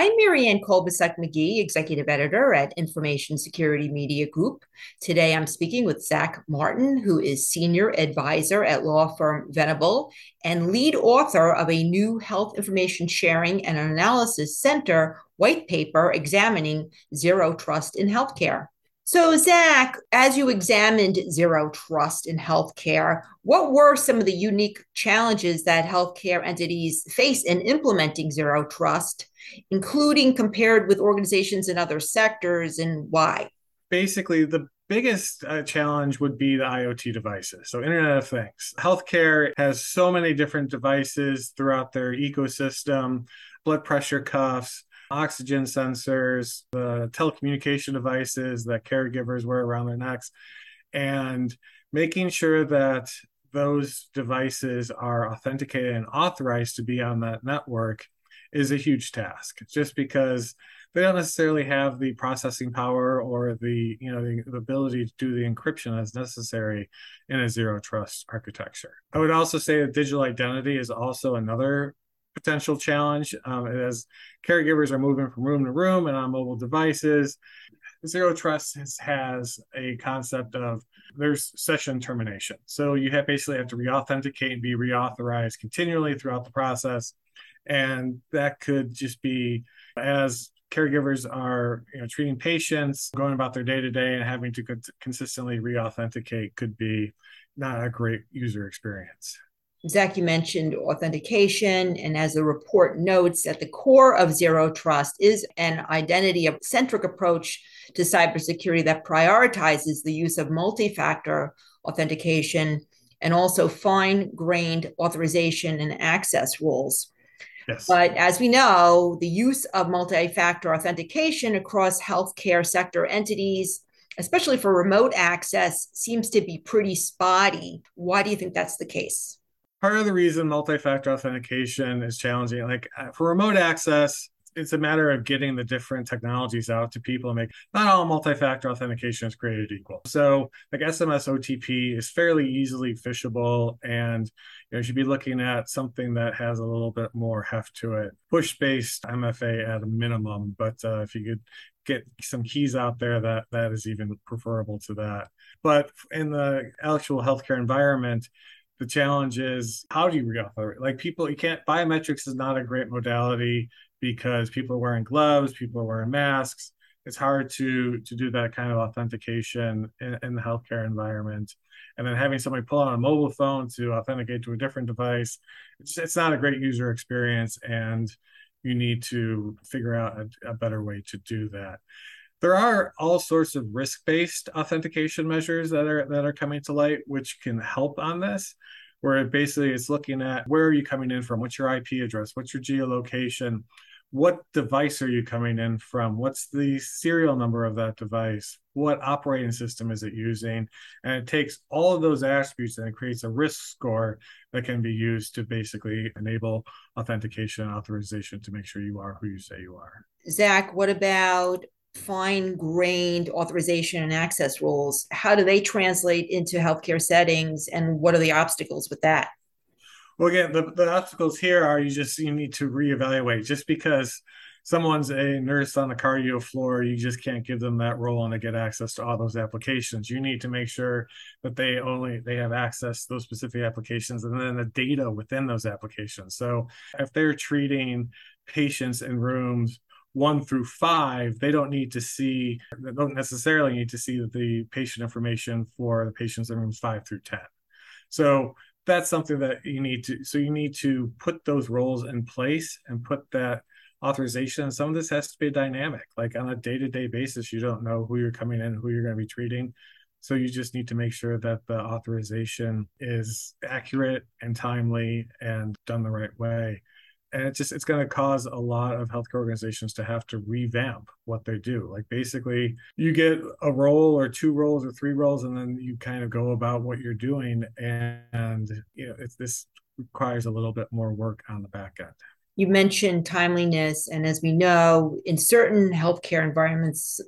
I'm Marianne Kolbasuk McGee, Executive Editor at Information Security Media Group. Today I'm speaking with Zach Martin, who is Senior Advisor at law firm Venable and lead author of a new Health Information Sharing and Analysis Center white paper examining zero trust in healthcare. So, Zach, as you examined zero trust in healthcare, what were some of the unique challenges that healthcare entities face in implementing zero trust, including compared with organizations in other sectors, and why? Basically, the biggest uh, challenge would be the IoT devices. So, Internet of Things. Healthcare has so many different devices throughout their ecosystem blood pressure cuffs, oxygen sensors, the telecommunication devices that caregivers wear around their necks, and making sure that those devices are authenticated and authorized to be on that network is a huge task just because they don't necessarily have the processing power or the you know the, the, ability to do the encryption as necessary in a zero trust architecture. I would also say that digital identity is also another potential challenge um, as caregivers are moving from room to room and on mobile devices. Zero Trust has, has a concept of there's session termination. So you have basically have to re-authenticate and be reauthorized continually throughout the process. And that could just be as caregivers are you know, treating patients, going about their day to day, and having to consistently re-authenticate could be not a great user experience. Zach, you mentioned authentication, and as the report notes, at the core of Zero Trust is an identity centric approach to cybersecurity that prioritizes the use of multi factor authentication and also fine grained authorization and access rules. Yes. But as we know, the use of multi factor authentication across healthcare sector entities, especially for remote access, seems to be pretty spotty. Why do you think that's the case? Part of the reason multi-factor authentication is challenging like uh, for remote access it's a matter of getting the different technologies out to people and make not all multi-factor authentication is created equal. So like sms otp is fairly easily phishable and you, know, you should be looking at something that has a little bit more heft to it push based mfa at a minimum but uh, if you could get some keys out there that that is even preferable to that. But in the actual healthcare environment the challenge is how do you reauthorize? Like people, you can't biometrics is not a great modality because people are wearing gloves, people are wearing masks. It's hard to to do that kind of authentication in, in the healthcare environment. And then having somebody pull out a mobile phone to authenticate to a different device, it's it's not a great user experience, and you need to figure out a, a better way to do that there are all sorts of risk-based authentication measures that are that are coming to light which can help on this where it basically it's looking at where are you coming in from what's your ip address what's your geolocation what device are you coming in from what's the serial number of that device what operating system is it using and it takes all of those attributes and it creates a risk score that can be used to basically enable authentication authorization to make sure you are who you say you are. Zach what about fine grained authorization and access rules, how do they translate into healthcare settings and what are the obstacles with that? Well, again, the, the obstacles here are you just you need to reevaluate just because someone's a nurse on the cardio floor, you just can't give them that role and to get access to all those applications. You need to make sure that they only they have access to those specific applications and then the data within those applications. So if they're treating patients in rooms one through five, they don't need to see, they don't necessarily need to see the patient information for the patients in rooms five through 10. So that's something that you need to, so you need to put those roles in place and put that authorization. And some of this has to be dynamic, like on a day to day basis, you don't know who you're coming in, who you're going to be treating. So you just need to make sure that the authorization is accurate and timely and done the right way and it's just it's going to cause a lot of healthcare organizations to have to revamp what they do. Like basically you get a role or two roles or three roles and then you kind of go about what you're doing and, and you know it's this requires a little bit more work on the back end you mentioned timeliness and as we know in certain healthcare environments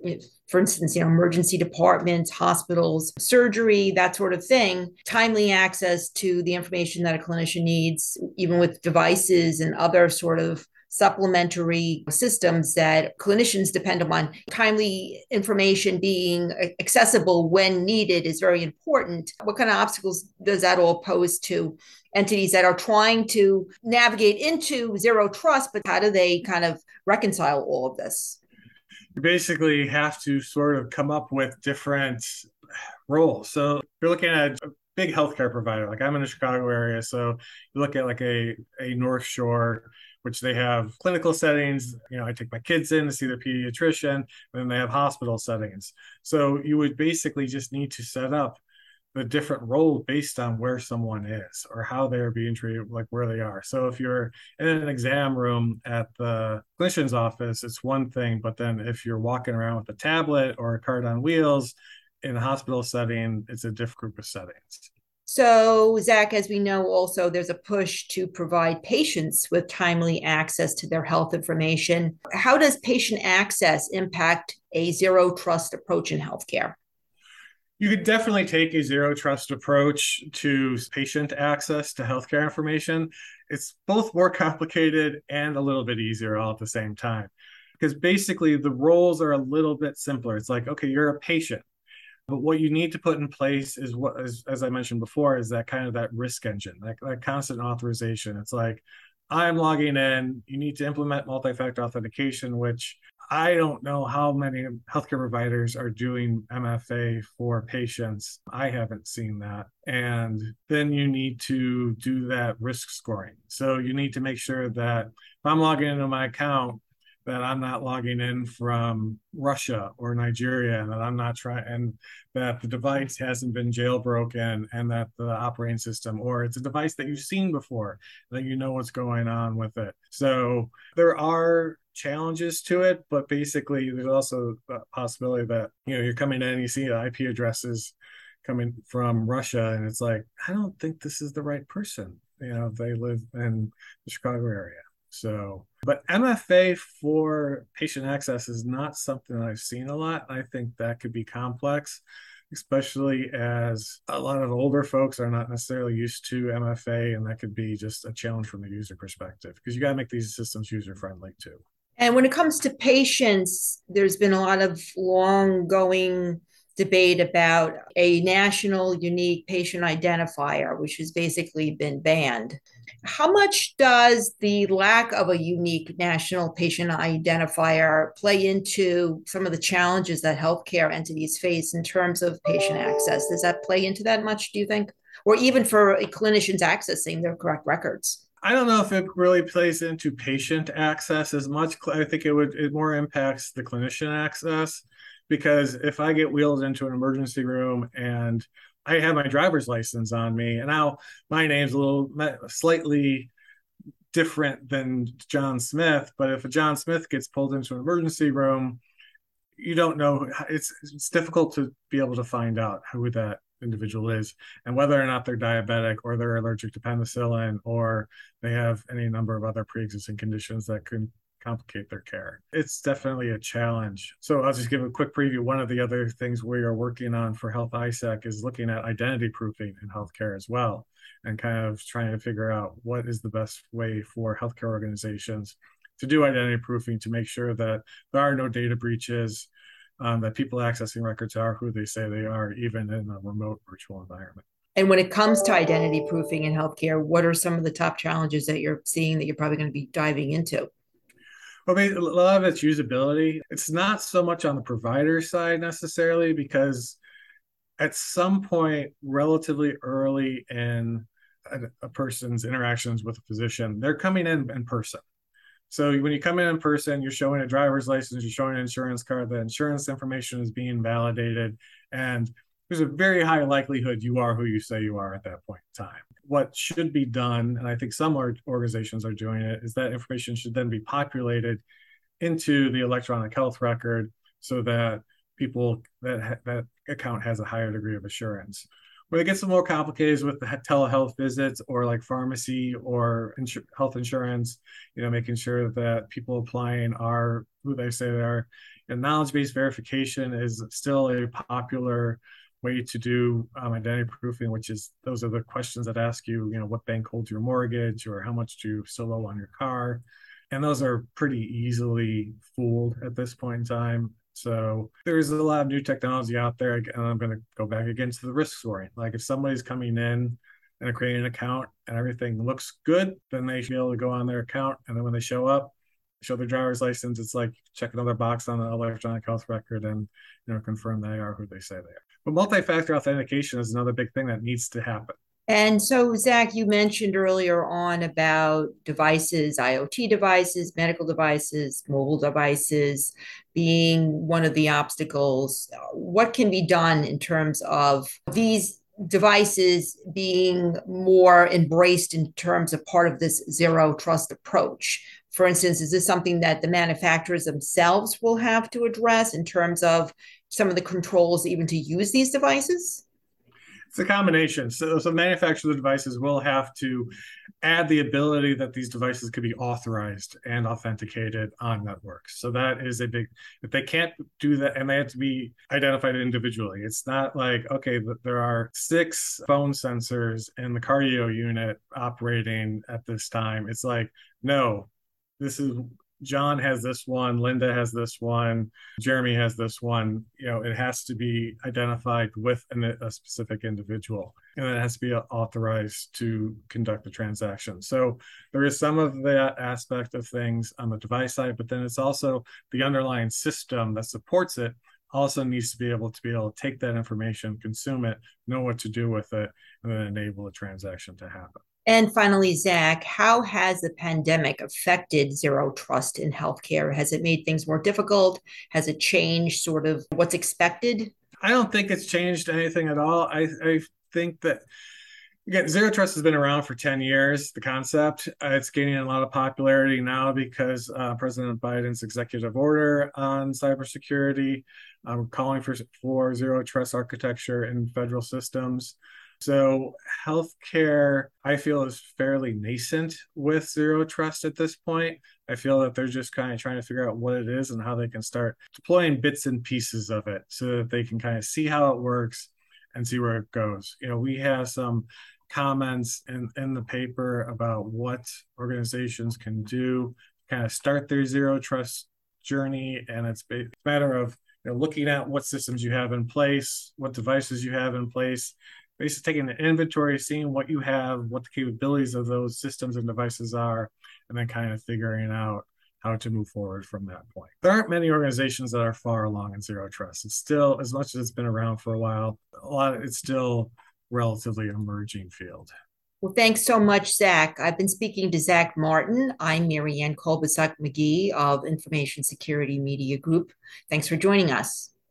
for instance you know emergency departments hospitals surgery that sort of thing timely access to the information that a clinician needs even with devices and other sort of supplementary systems that clinicians depend upon. Timely information being accessible when needed is very important. What kind of obstacles does that all pose to entities that are trying to navigate into zero trust, but how do they kind of reconcile all of this? You basically have to sort of come up with different roles. So you're looking at a big healthcare provider. Like I'm in the Chicago area, so you look at like a a North Shore, which they have clinical settings. You know, I take my kids in to see their pediatrician, and then they have hospital settings. So you would basically just need to set up the different role based on where someone is or how they're being treated, like where they are. So if you're in an exam room at the clinician's office, it's one thing. But then if you're walking around with a tablet or a cart on wheels in a hospital setting, it's a different group of settings. So, Zach, as we know, also there's a push to provide patients with timely access to their health information. How does patient access impact a zero trust approach in healthcare? You could definitely take a zero trust approach to patient access to healthcare information. It's both more complicated and a little bit easier all at the same time. Because basically, the roles are a little bit simpler. It's like, okay, you're a patient. But what you need to put in place is what, as, as I mentioned before, is that kind of that risk engine, that, that constant authorization. It's like, I'm logging in. You need to implement multi factor authentication, which I don't know how many healthcare providers are doing MFA for patients. I haven't seen that. And then you need to do that risk scoring. So you need to make sure that if I'm logging into my account, that I'm not logging in from Russia or Nigeria, and that I'm not trying, and that the device hasn't been jailbroken, and that the operating system, or it's a device that you've seen before, that you know what's going on with it. So there are challenges to it, but basically there's also the possibility that you know you're coming in, you see the IP addresses coming from Russia, and it's like I don't think this is the right person. You know, they live in the Chicago area. So, but MFA for patient access is not something I've seen a lot. I think that could be complex, especially as a lot of older folks are not necessarily used to MFA, and that could be just a challenge from the user perspective because you got to make these systems user friendly too. And when it comes to patients, there's been a lot of long going debate about a national unique patient identifier, which has basically been banned. How much does the lack of a unique national patient identifier play into some of the challenges that healthcare entities face in terms of patient access? Does that play into that much, do you think? Or even for clinicians accessing their correct records? I don't know if it really plays into patient access as much. I think it would it more impacts the clinician access because if I get wheeled into an emergency room and I have my driver's license on me, and now my name's a little slightly different than John Smith, but if a John Smith gets pulled into an emergency room, you don't know. It's it's difficult to be able to find out who that individual is and whether or not they're diabetic or they're allergic to penicillin or they have any number of other pre-existing conditions that can complicate their care. It's definitely a challenge. So I'll just give a quick preview. One of the other things we are working on for Health ISAC is looking at identity proofing in healthcare as well, and kind of trying to figure out what is the best way for healthcare organizations to do identity proofing to make sure that there are no data breaches, um, that people accessing records are who they say they are, even in a remote virtual environment. And when it comes to identity proofing in healthcare, what are some of the top challenges that you're seeing that you're probably going to be diving into? Well, a lot of it's usability. It's not so much on the provider side necessarily, because at some point, relatively early in a, a person's interactions with a physician, they're coming in in person. So when you come in in person, you're showing a driver's license, you're showing an insurance card, the insurance information is being validated, and there's a very high likelihood you are who you say you are at that point in time. What should be done, and I think some organizations are doing it, is that information should then be populated into the electronic health record so that people that that account has a higher degree of assurance. Where it gets more complicated is with the telehealth visits or like pharmacy or insur- health insurance, you know, making sure that people applying are who they say they are. And knowledge-based verification is still a popular way to do um, identity proofing, which is those are the questions that ask you, you know, what bank holds your mortgage or how much do you still owe on your car. And those are pretty easily fooled at this point in time. So there's a lot of new technology out there. And I'm going to go back again to the risk scoring. Like if somebody's coming in and creating an account and everything looks good, then they should be able to go on their account. And then when they show up, show their driver's license, it's like check another box on the electronic health record and you know confirm they are who they say they are. But multi-factor authentication is another big thing that needs to happen. And so, Zach, you mentioned earlier on about devices, IoT devices, medical devices, mobile devices being one of the obstacles. What can be done in terms of these devices being more embraced in terms of part of this zero trust approach? For instance, is this something that the manufacturers themselves will have to address in terms of some of the controls even to use these devices? It's a combination. So, so manufacturers of devices will have to add the ability that these devices could be authorized and authenticated on networks. So that is a big. If they can't do that, and they have to be identified individually, it's not like okay, there are six phone sensors in the cardio unit operating at this time. It's like no, this is John has this one, Linda has this one, Jeremy has this one. You know, it has to be identified with an, a specific individual, and then it has to be authorized to conduct the transaction. So there is some of that aspect of things on the device side, but then it's also the underlying system that supports it also needs to be able to be able to take that information, consume it, know what to do with it, and then enable the transaction to happen. And finally, Zach, how has the pandemic affected zero trust in healthcare? Has it made things more difficult? Has it changed sort of what's expected? I don't think it's changed anything at all. I, I think that again, zero trust has been around for 10 years, the concept. Uh, it's gaining a lot of popularity now because uh, President Biden's executive order on cybersecurity, um, calling for, for zero trust architecture in federal systems. So, healthcare, I feel, is fairly nascent with zero trust at this point. I feel that they're just kind of trying to figure out what it is and how they can start deploying bits and pieces of it so that they can kind of see how it works and see where it goes. You know, we have some comments in, in the paper about what organizations can do, kind of start their zero trust journey. And it's a matter of you know, looking at what systems you have in place, what devices you have in place, basically taking an inventory, seeing what you have, what the capabilities of those systems and devices are, and then kind of figuring out how to move forward from that point. There aren't many organizations that are far along in zero trust. It's still, as much as it's been around for a while, a lot of, it's still relatively emerging field. Well, thanks so much, Zach. I've been speaking to Zach Martin. I'm Marianne Kolbasuk McGee of Information Security Media Group. Thanks for joining us.